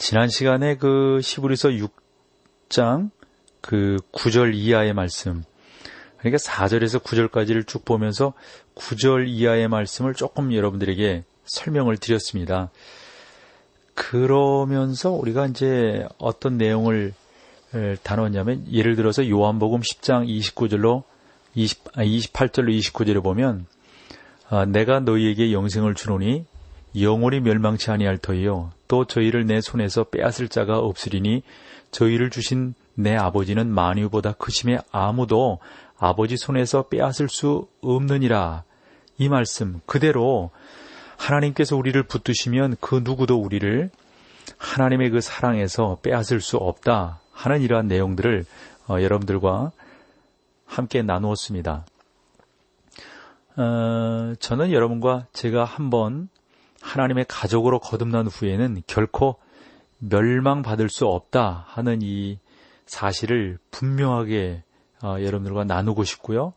지난 시간에 그 시부리서 6장 그 9절 이하의 말씀 그러니까 4절에서 9절까지를 쭉 보면서 9절 이하의 말씀을 조금 여러분들에게 설명을 드렸습니다. 그러면서 우리가 이제 어떤 내용을 다뤘냐면 예를 들어서 요한복음 10장 29절로 20, 28절로 29절에 보면 아, 내가 너희에게 영생을 주노니 영원히 멸망치 아니할 터이요 또 저희를 내 손에서 빼앗을 자가 없으리니 저희를 주신 내 아버지는 만유보다 크심에 아무도 아버지 손에서 빼앗을 수 없느니라. 이 말씀 그대로 하나님께서 우리를 붙드시면 그 누구도 우리를 하나님의 그 사랑에서 빼앗을 수 없다 하는 이러한 내용들을 어, 여러분들과 함께 나누었습니다. 어, 저는 여러분과 제가 한번 하나님의 가족으로 거듭난 후에는 결코 멸망받을 수 없다 하는 이 사실을 분명하게 어, 여러분들과 나누고 싶고요.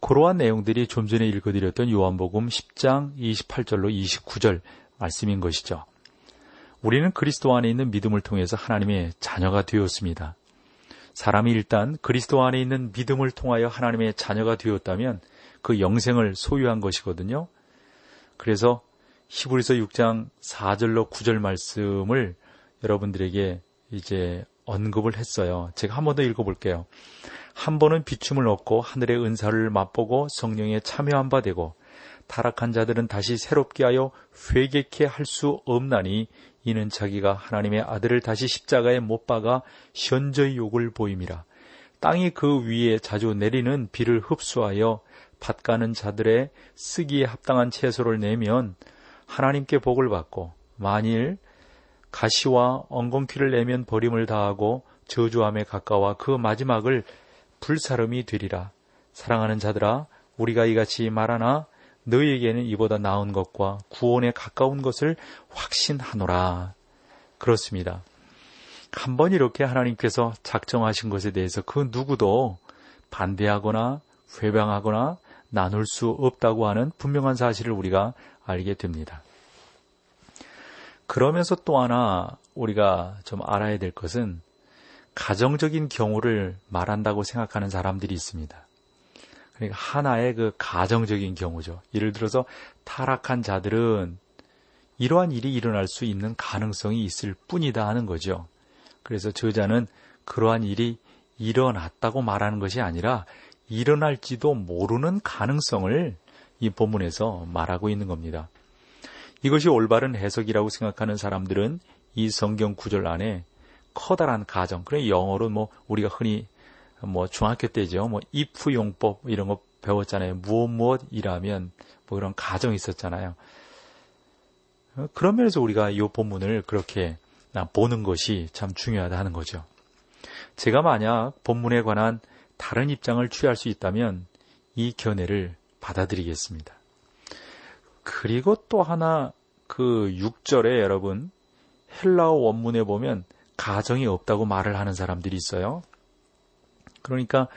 그러한 내용들이 좀 전에 읽어드렸던 요한복음 10장 28절로 29절 말씀인 것이죠. 우리는 그리스도 안에 있는 믿음을 통해서 하나님의 자녀가 되었습니다. 사람이 일단 그리스도 안에 있는 믿음을 통하여 하나님의 자녀가 되었다면 그 영생을 소유한 것이거든요. 그래서 히브리서 6장 4절로 9절 말씀을 여러분들에게 이제 언급을 했어요. 제가 한 번 더 읽어볼게요. 한 번은 비춤을 얻고 하늘의 은사를 맛보고 성령에 참여한 바 되고 타락한 자들은 다시 새롭게 하여 회개케 할 수 없나니 이는 자기가 하나님의 아들을 다시 십자가에 못 박아 현저히 욕을 보임이라. 땅이 그 위에 자주 내리는 비를 흡수하여 밭 가는 자들의 쓰기에 합당한 채소를 내면 하나님께 복을 받고 만일 가시와 엉겅퀴를 내면 버림을 다하고 저주함에 가까워 그 마지막을 불사름이 되리라. 사랑하는 자들아 우리가 이같이 말하나 너희에게는 이보다 나은 것과 구원에 가까운 것을 확신하노라. 그렇습니다. 한 번 이렇게 하나님께서 작정하신 것에 대해서 그 누구도 반대하거나 회방하거나 나눌 수 없다고 하는 분명한 사실을 우리가 알게 됩니다. 그러면서 또 하나 우리가 좀 알아야 될 것은 가정적인 경우를 말한다고 생각하는 사람들이 있습니다. 그러니까 하나의 그 가정적인 경우죠. 예를 들어서 타락한 자들은 이러한 일이 일어날 수 있는 가능성이 있을 뿐이다 하는 거죠. 그래서 저자는 그러한 일이 일어났다고 말하는 것이 아니라 일어날지도 모르는 가능성을 이 본문에서 말하고 있는 겁니다. 이것이 올바른 해석이라고 생각하는 사람들은 이 성경 구절 안에 커다란 가정, 그래 영어로 뭐 우리가 흔히 뭐 중학교 때죠, 뭐 if 용법 이런 거 배웠잖아요. 무엇 무엇이라면 뭐 그런 가정이 있었잖아요. 그런 면에서 우리가 이 본문을 그렇게 보는 것이 참 중요하다 하는 거죠. 제가 만약 본문에 관한 다른 입장을 취할 수 있다면 이 견해를 받아들이겠습니다. 그리고 또 하나 그 6절에 여러분 헬라어 원문에 보면 가정이 없다고 말을 하는 사람들이 있어요. 그러니까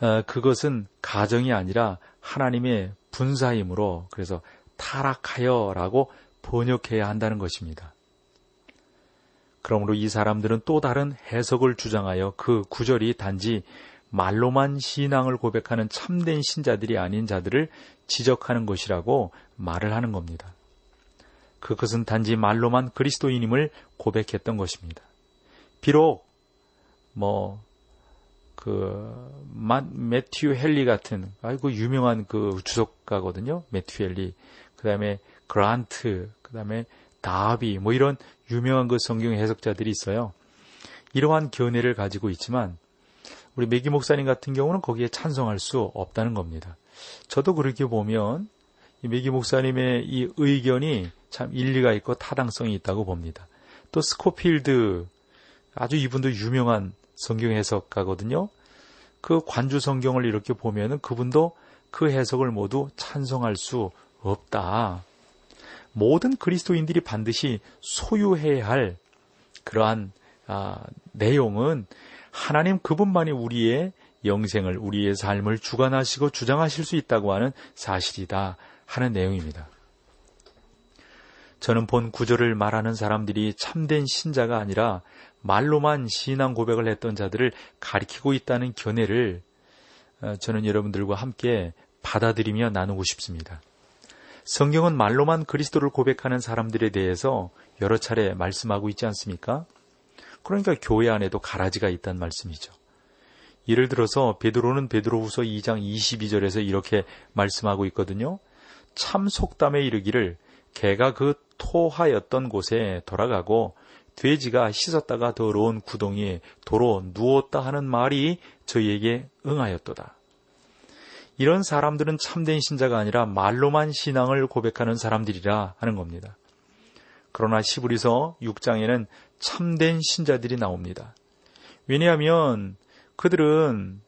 어, 그것은 가정이 아니라 하나님의 분사임으로 그래서 타락하여라고 번역해야 한다는 것입니다. 그러므로 이 사람들은 또 다른 해석을 주장하여 그 구절이 단지 말로만 신앙을 고백하는 참된 신자들이 아닌 자들을 지적하는 것이라고 말을 하는 겁니다. 그것은 단지 말로만 그리스도인임을 고백했던 것입니다. 비록 뭐그 매튜 헬리 같은 아이고 유명한 그 주석가거든요. 매튜 헬리. 그다음에 그란트, 그다음에 다비 뭐 이런 유명한 그 성경 해석자들이 있어요. 이러한 견해를 가지고 있지만 우리 메기 목사님 같은 경우는 거기에 찬성할 수 없다는 겁니다. 저도 그렇게 보면 이 메기 목사님의 이 의견이 참 일리가 있고 타당성이 있다고 봅니다. 또 스코필드 아주 이분도 유명한 성경 해석가거든요. 그 관주 성경을 이렇게 보면은 그분도 그 해석을 모두 찬성할 수 없다. 모든 그리스도인들이 반드시 소유해야 할 그러한 아, 내용은 하나님 그분만이 우리의 영생을 우리의 삶을 주관하시고 주장하실 수 있다고 하는 사실이다 하는 내용입니다. 저는 본 구절을 말하는 사람들이 참된 신자가 아니라 말로만 신앙 고백을 했던 자들을 가리키고 있다는 견해를 어, 저는 여러분들과 함께 받아들이며 나누고 싶습니다. 성경은 말로만 그리스도를 고백하는 사람들에 대해서 여러 차례 말씀하고 있지 않습니까? 그러니까 교회 안에도 가라지가 있다는 말씀이죠. 예를 들어서 베드로는 베드로후서 2장 22절에서 이렇게 말씀하고 있거든요. 참 속담에 이르기를 개가 그 토하였던 곳에 돌아가고 돼지가 씻었다가 더러운 구덩이에 도로 누웠다 하는 말이 저희에게 응하였도다. 이런 사람들은 참된 신자가 아니라 말로만 신앙을 고백하는 사람들이라 하는 겁니다. 그러나 시브리서 6장에는 참된 신자들이 나옵니다. 왜냐하면 그들은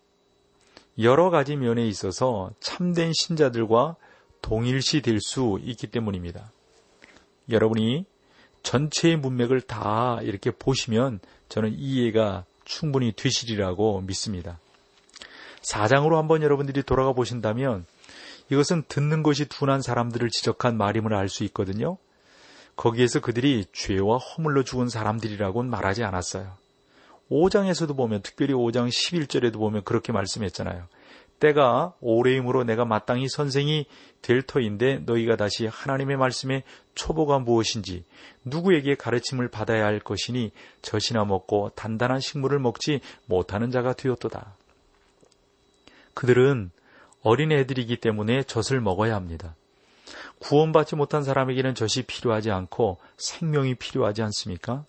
여러 가지 면에 있어서 참된 신자들과 동일시 될 수 있기 때문입니다. 여러분이 전체의 문맥을 다 이렇게 보시면 저는 이해가 충분히 되시리라고 믿습니다. 4장으로 한번 여러분들이 돌아가 보신다면 이것은 듣는 것이 둔한 사람들을 지적한 말임을 알 수 있거든요. 거기에서 그들이 죄와 허물로 죽은 사람들이라고는 말하지 않았어요. 5장에서도 보면 특별히 5장 11절에도 보면 그렇게 말씀했잖아요. 때가 오래임으로 내가 마땅히 선생이 될 터인데 너희가 다시 하나님의 말씀에 초보가 무엇인지 누구에게 가르침을 받아야 할 것이니 젖이나 먹고 단단한 식물을 먹지 못하는 자가 되었도다. 그들은 어린애들이기 때문에 젖을 먹어야 합니다. 구원받지 못한 사람에게는 젖이 필요하지 않고 생명이 필요하지 않습니까?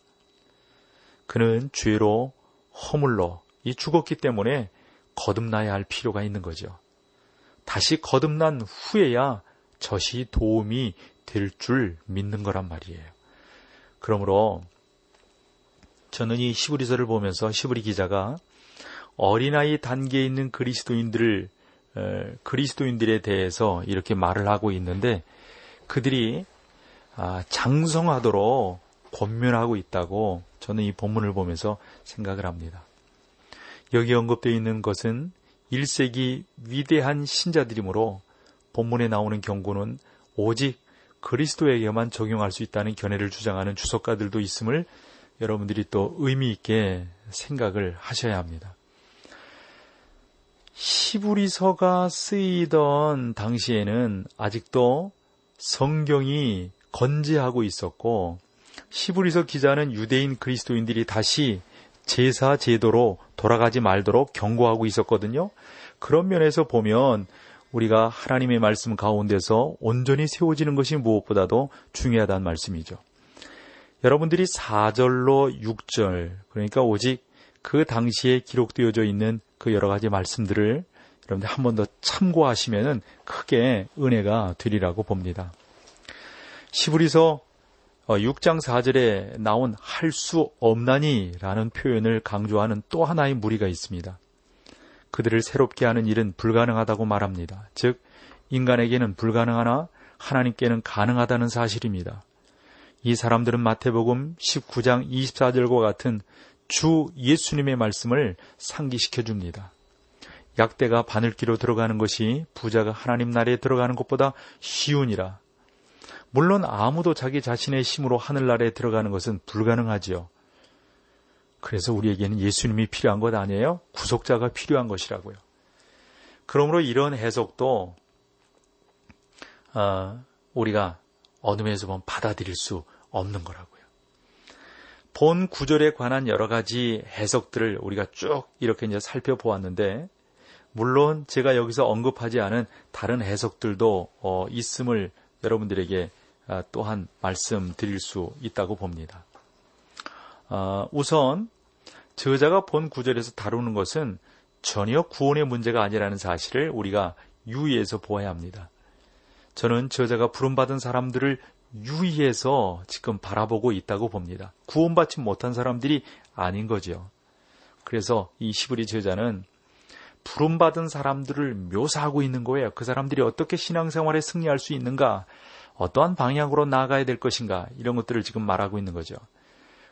그는 죄로 허물로 이 죽었기 때문에 거듭나야 할 필요가 있는 거죠. 다시 거듭난 후에야 젖이 도움이 될 줄 믿는 거란 말이에요. 그러므로 저는 이 시브리서를 보면서 시브리 기자가 어린아이 단계에 있는 그리스도인들을 그리스도인들에 대해서 이렇게 말을 하고 있는데 그들이 아, 장성하도록 권면하고 있다고 저는 이 본문을 보면서 생각을 합니다. 여기 언급되어 있는 것은 1세기 위대한 신자들이므로 본문에 나오는 경고는 오직 그리스도에게만 적용할 수 있다는 견해를 주장하는 주석가들도 있음을 여러분들이 또 의미 있게 생각을 하셔야 합니다. 시부리서가 쓰이던 당시에는 아직도 성경이 건재하고 있었고 시부리서 기자는 유대인 그리스도인들이 다시 제사 제도로 돌아가지 말도록 경고하고 있었거든요. 그런 면에서 보면 우리가 하나님의 말씀 가운데서 온전히 세워지는 것이 무엇보다도 중요하다는 말씀이죠. 여러분들이 4절로 6절, 그러니까 오직 그 당시에 기록되어져 있는 그 여러 가지 말씀들을 여러분들 한 번 더 참고하시면 크게 은혜가 되리라고 봅니다. 시브리서 6장 어, 4절에 나온 할 수 없나니 라는 표현을 강조하는 또 하나의 무리가 있습니다. 그들을 새롭게 하는 일은 불가능하다고 말합니다. 즉, 인간에게는 불가능하나 하나님께는 가능하다는 사실입니다. 이 사람들은 마태복음 19장 24절과 같은 주 예수님의 말씀을 상기시켜 줍니다. 약대가 바늘기로 들어가는 것이 부자가 하나님 나라에 들어가는 것보다 쉬우니라. 물론 아무도 자기 자신의 힘으로 하늘나라에 들어가는 것은 불가능하지요. 그래서 우리에게는 예수님이 필요한 것 아니에요? 구속자가 필요한 것이라고요. 그러므로 이런 해석도 어, 우리가 어느 면에서 보면 받아들일 수 없는 거라고요. 본 구절에 관한 여러 가지 해석들을 우리가 쭉 이렇게 이제 살펴보았는데, 물론 제가 여기서 언급하지 않은 다른 해석들도 어, 있음을 여러분들에게 아, 또한 말씀드릴 수 있다고 봅니다. 아, 우선 저자가 본 구절에서 다루는 것은 전혀 구원의 문제가 아니라는 사실을 우리가 유의해서 보아야 합니다. 저는 저자가 부름받은 사람들을 유의해서 지금 바라보고 있다고 봅니다. 구원받지 못한 사람들이 아닌 거죠. 그래서 이 시브리 저자는 부름받은 사람들을 묘사하고 있는 거예요. 그 사람들이 어떻게 신앙생활에 승리할 수 있는가, 어떠한 방향으로 나아가야 될 것인가, 이런 것들을 지금 말하고 있는 거죠.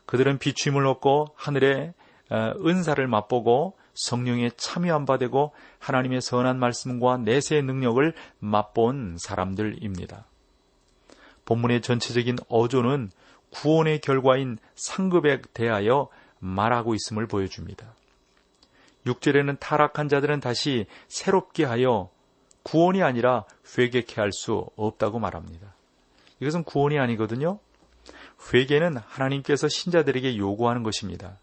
그들은 비추임을 얻고 하늘의 어, 은사를 맛보고 성령에 참여한 바 되고 하나님의 선한 말씀과 내세의 능력을 맛본 사람들입니다. 본문의 전체적인 어조는 구원의 결과인 상급에 대하여 말하고 있음을 보여줍니다. 6절에는 타락한 자들은 다시 새롭게 하여 구원이 아니라 회개케 할 수 없다고 말합니다. 이것은 구원이 아니거든요. 회개는 하나님께서 신자들에게 요구하는 것입니다.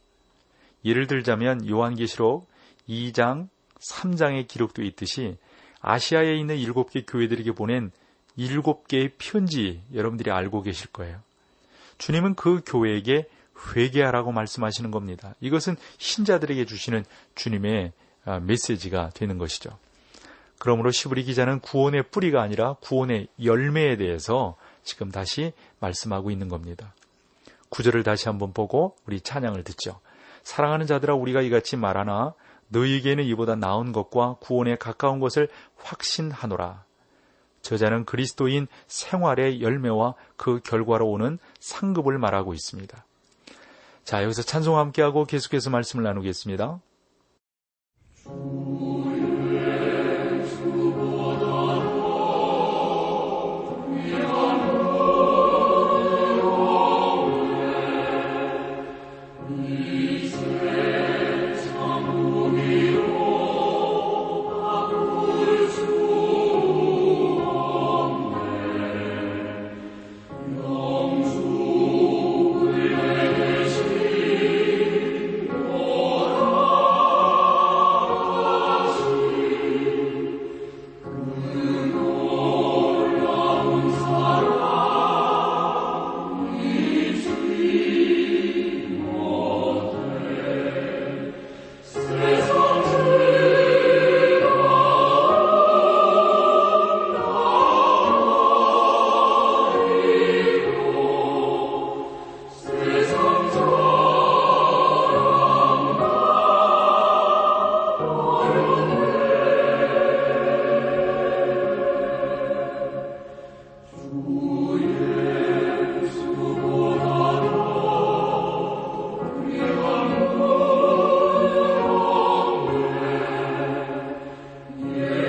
예를 들자면 요한계시록 2장, 3장에 기록되어 있듯이 아시아에 있는 일곱 개 교회들에게 보낸 일곱 개의 편지 여러분들이 알고 계실 거예요. 주님은 그 교회에게 회개하라고 말씀하시는 겁니다. 이것은 신자들에게 주시는 주님의 아, 메시지가 되는 것이죠. 그러므로 시브리 기자는 구원의 뿌리가 아니라 구원의 열매에 대해서 지금 다시 말씀하고 있는 겁니다. 구절을 다시 한번 보고 우리 찬양을 듣죠. 사랑하는 자들아 우리가 이같이 말하나 너희에게는 이보다 나은 것과 구원에 가까운 것을 확신하노라. 저자는 그리스도인 생활의 열매와 그 결과로 오는 상급을 말하고 있습니다. 자, 여기서 찬송 함께하고 계속해서 말씀을 나누겠습니다. Yeah.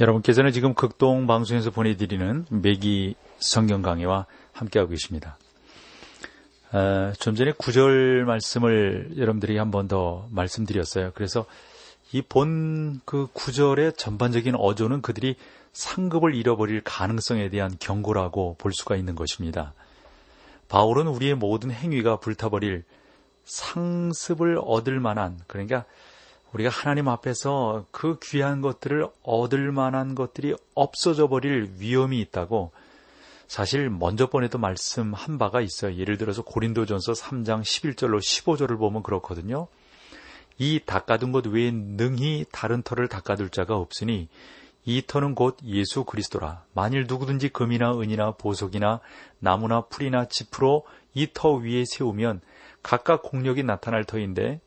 여러분께서는 지금 극동 방송에서 보내드리는 매기 성경 강의와 함께하고 계십니다. 어, 좀 전에 구절 말씀을 여러분들이 한 번 더 말씀드렸어요. 그래서 이 본 그 구절의 전반적인 어조는 그들이 상급을 잃어버릴 가능성에 대한 경고라고 볼 수가 있는 것입니다. 바울은 우리의 모든 행위가 불타버릴 상습을 얻을 만한 그러니까 우리가 하나님 앞에서 그 귀한 것들을 얻을 만한 것들이 없어져 버릴 위험이 있다고 사실 먼저 번에도 말씀한 바가 있어요. 예를 들어서 고린도전서 3장 11절로 15절을 보면 그렇거든요. 이 닦아둔 것 외에 능히 다른 터를 닦아둘 자가 없으니 이 터는 곧 예수 그리스도라. 만일 누구든지 금이나 은이나 보석이나 나무나 풀이나 지프로 이 터 위에 세우면 각각 공력이 나타날 터인데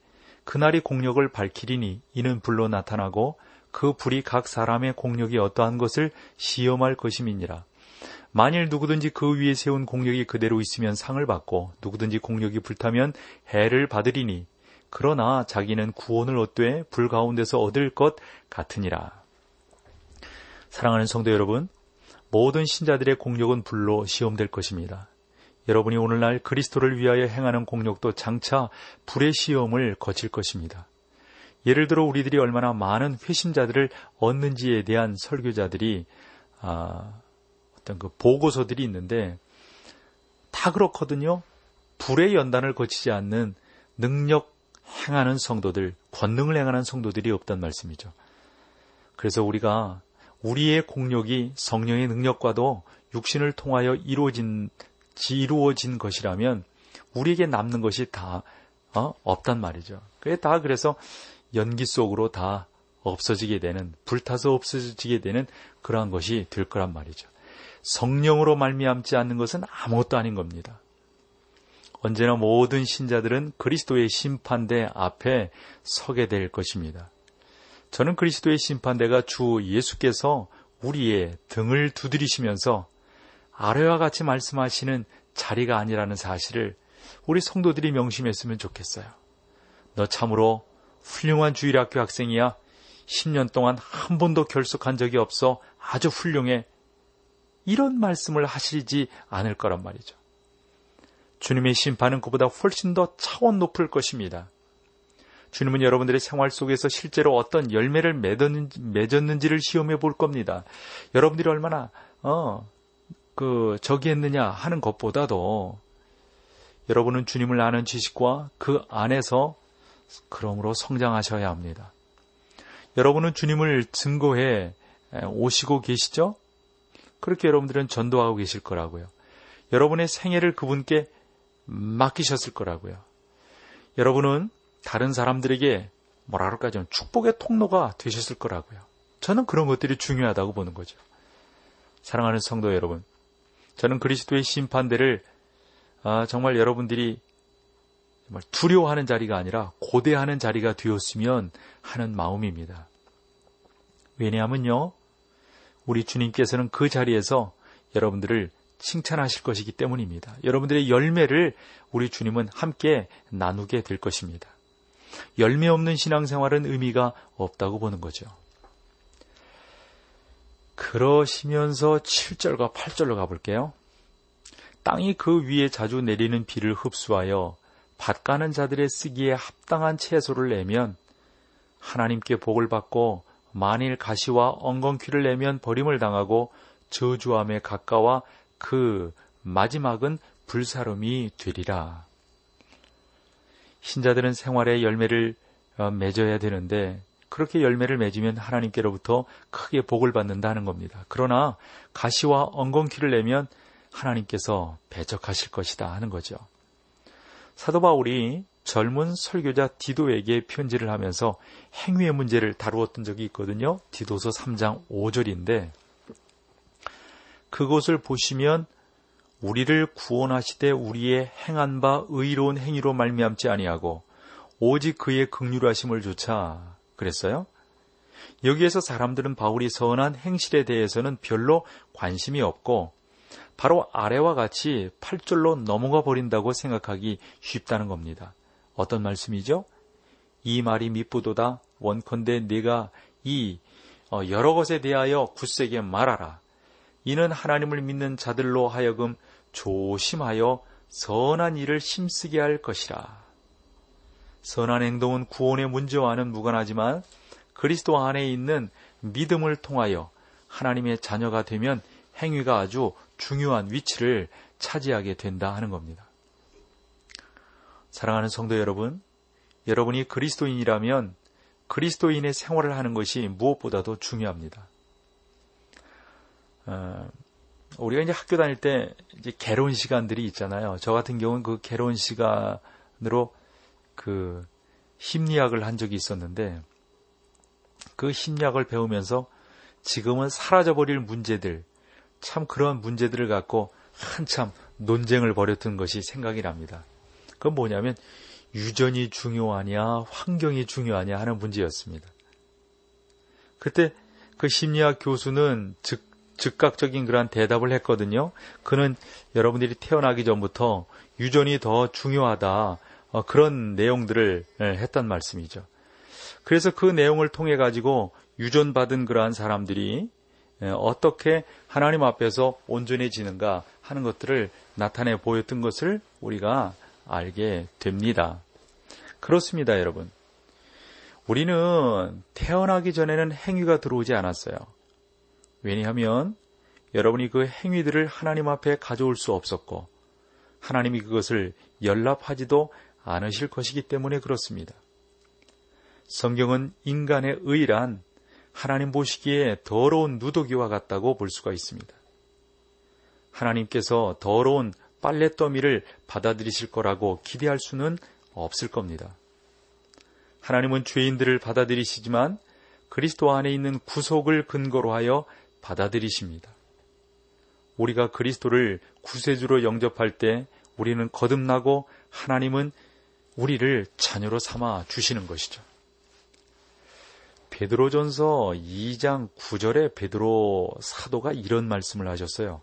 그날이 공력을 밝히리니 이는 불로 나타나고 그 불이 각 사람의 공력이 어떠한 것을 시험할 것임이니라. 만일 누구든지 그 위에 세운 공력이 그대로 있으면 상을 받고 누구든지 공력이 불타면 해를 받으리니 그러나 자기는 구원을 얻되 불 가운데서 얻을 것 같으니라. 사랑하는 성도 여러분, 모든 신자들의 공력은 불로 시험될 것입니다. 여러분이 오늘날 그리스도를 위하여 행하는 공력도 장차 불의 시험을 거칠 것입니다. 예를 들어 우리들이 얼마나 많은 회심자들을 얻는지에 대한 설교자들이 아, 어떤 그 보고서들이 있는데 다 그렇거든요. 불의 연단을 거치지 않는 능력 행하는 성도들, 권능을 행하는 성도들이 없단 말씀이죠. 그래서 우리가 우리의 공력이 성령의 능력과도 육신을 통하여 이루어진 이루어진 것이라면 우리에게 남는 것이 다 어? 없단 말이죠. 그게 다 그래서 연기 속으로 다 없어지게 되는 불타서 없어지게 되는 그러한 것이 될 거란 말이죠. 성령으로 말미암지 않는 것은 아무것도 아닌 겁니다. 언제나 모든 신자들은 그리스도의 심판대 앞에 서게 될 것입니다. 저는 그리스도의 심판대가 주 예수께서 우리의 등을 두드리시면서 아래와 같이 말씀하시는 자리가 아니라는 사실을 우리 성도들이 명심했으면 좋겠어요. 너 참으로 훌륭한 주일학교 학생이야. 10년 동안 한 번도 결석한 적이 없어. 아주 훌륭해. 이런 말씀을 하시지 않을 거란 말이죠. 주님의 심판은 그보다 훨씬 더 차원 높을 것입니다. 주님은 여러분들의 생활 속에서 실제로 어떤 열매를 맺었는지, 를 시험해 볼 겁니다. 여러분들이 얼마나 어, 그 저기 했느냐 하는 것보다도 여러분은 주님을 아는 지식과 그 안에서 그러므로 성장하셔야 합니다. 여러분은 주님을 증거해 오시고 계시죠? 그렇게 여러분들은 전도하고 계실 거라고요. 여러분의 생애를 그분께 맡기셨을 거라고요. 여러분은 다른 사람들에게 뭐라 그럴까 좀 축복의 통로가 되셨을 거라고요. 저는 그런 것들이 중요하다고 보는 거죠. 사랑하는 성도 여러분, 저는 그리스도의 심판대를 아, 정말 여러분들이 정말 두려워하는 자리가 아니라 고대하는 자리가 되었으면 하는 마음입니다. 왜냐하면요, 우리 주님께서는 그 자리에서 여러분들을 칭찬하실 것이기 때문입니다. 여러분들의 열매를 우리 주님은 함께 나누게 될 것입니다. 열매 없는 신앙생활은 의미가 없다고 보는 거죠. 그러시면서 7절과 8절로 가볼게요. 땅이 그 위에 자주 내리는 비를 흡수하여 밭 가는 자들의 쓰기에 합당한 채소를 내면 하나님께 복을 받고 만일 가시와 엉겅퀴를 내면 버림을 당하고 저주함에 가까워 그 마지막은 불사름이 되리라. 신자들은 생활의 열매를 어, 맺어야 되는데 그렇게 열매를 맺으면 하나님께로부터 크게 복을 받는다는 겁니다. 그러나 가시와 엉겅퀴를 내면 하나님께서 배척하실 것이다 하는 거죠. 사도 바울이 젊은 설교자 디도에게 편지를 하면서 행위의 문제를 다루었던 적이 있거든요. 디도서 3장 5절인데 그것을 보시면 우리를 구원하시되 우리의 행한 바 의로운 행위로 말미암지 아니하고 오직 그의 극률하심을 조차 그랬어요. 여기에서 사람들은 바울이 선한 행실에 대해서는 별로 관심이 없고 바로 아래와 같이 팔절로 넘어가 버린다고 생각하기 쉽다는 겁니다. 어떤 말씀이죠? 이 말이 미쁘도다 원컨대 내가 이 어, 여러 것에 대하여 굳세게 말하라. 이는 하나님을 믿는 자들로 하여금 조심하여 선한 일을 힘쓰게 할 것이라. 선한 행동은 구원의 문제와는 무관하지만 그리스도 안에 있는 믿음을 통하여 하나님의 자녀가 되면 행위가 아주 중요한 위치를 차지하게 된다 하는 겁니다. 사랑하는 성도 여러분, 여러분이 그리스도인이라면 그리스도인의 생활을 하는 것이 무엇보다도 중요합니다. 어, 우리가 이제 학교 다닐 때 이제 개론 시간들이 있잖아요. 저 같은 경우는 그 개론 시간으로 그 심리학을 한 적이 있었는데 그 심리학을 배우면서 지금은 사라져버릴 문제들, 참 그런 문제들을 갖고 한참 논쟁을 벌였던 것이 생각이 납니다. 그건 뭐냐면 유전이 중요하냐, 환경이 중요하냐 하는 문제였습니다. 그때 그 심리학 교수는 즉, 즉각적인 그러한 대답을 했거든요. 그는 여러분들이 태어나기 전부터 유전이 더 중요하다. 어, 그런 내용들을 예, 했단 말씀이죠. 그래서 그 내용을 통해 가지고 유전받은 그러한 사람들이 예, 어떻게 하나님 앞에서 온전해지는가 하는 것들을 나타내 보였던 것을 우리가 알게 됩니다. 그렇습니다, 여러분. 우리는 태어나기 전에는 행위가 들어오지 않았어요. 왜냐하면 여러분이 그 행위들을 하나님 앞에 가져올 수 없었고 하나님이 그것을 연락하지도 않으실 것이기 때문에 그렇습니다. 성경은 인간의 의란 하나님 보시기에 더러운 누더기와 같다고 볼 수가 있습니다. 하나님께서 더러운 빨랫더미를 받아들이실 거라고 기대할 수는 없을 겁니다. 하나님은 죄인들을 받아들이시지만 그리스도 안에 있는 구속을 근거로 하여 받아들이십니다. 우리가 그리스도를 구세주로 영접할 때 우리는 거듭나고 하나님은 우리를 자녀로 삼아 주시는 것이죠. 베드로전서 2장 9절에 베드로 사도가 이런 말씀을 하셨어요.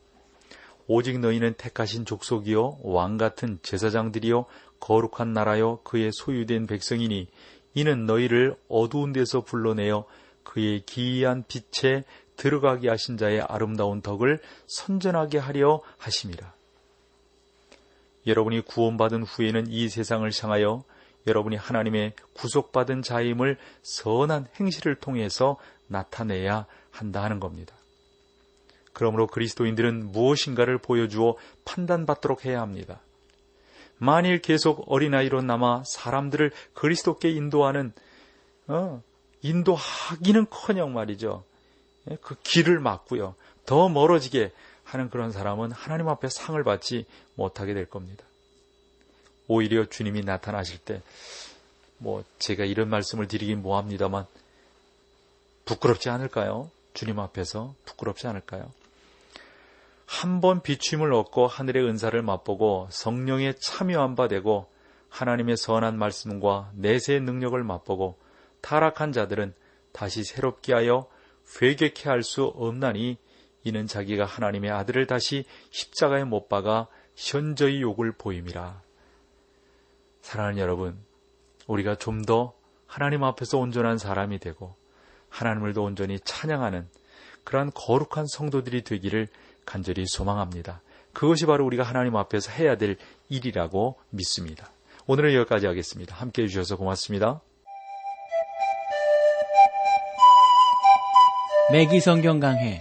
오직 너희는 택하신 족속이요 왕 같은 제사장들이요 거룩한 나라요 그의 소유된 백성이니 이는 너희를 어두운 데서 불러내어 그의 기이한 빛에 들어가게 하신 자의 아름다운 덕을 선전하게 하려 하심이라. 여러분이 구원받은 후에는 이 세상을 향하여 여러분이 하나님의 구속받은 자임을 선한 행실을 통해서 나타내야 한다 하는 겁니다. 그러므로 그리스도인들은 무엇인가를 보여주어 판단받도록 해야 합니다. 만일 계속 어린아이로 남아 사람들을 그리스도께 인도하는 어, 인도하기는 커녕 말이죠. 예, 그 길을 막고요. 더 멀어지게 하는 그런 사람은 하나님 앞에 상을 받지 못하게 될 겁니다. 오히려 주님이 나타나실 때, 뭐, 제가 이런 말씀을 드리긴 뭐합니다만, 부끄럽지 않을까요? 주님 앞에서 부끄럽지 않을까요? 한 번 비춤을 얻고 하늘의 은사를 맛보고 성령에 참여한 바 되고 하나님의 선한 말씀과 내세의 능력을 맛보고 타락한 자들은 다시 새롭게 하여 회개케 할 수 없나니 이는 자기가 하나님의 아들을 다시 십자가에 못 박아 현저히 욕을 보임이라. 사랑하는 여러분, 우리가 좀 더 하나님 앞에서 온전한 사람이 되고 하나님을 더 온전히 찬양하는 그러한 거룩한 성도들이 되기를 간절히 소망합니다. 그것이 바로 우리가 하나님 앞에서 해야 될 일이라고 믿습니다. 오늘은 여기까지 하겠습니다. 함께 해주셔서 고맙습니다. 맥기 성경 강해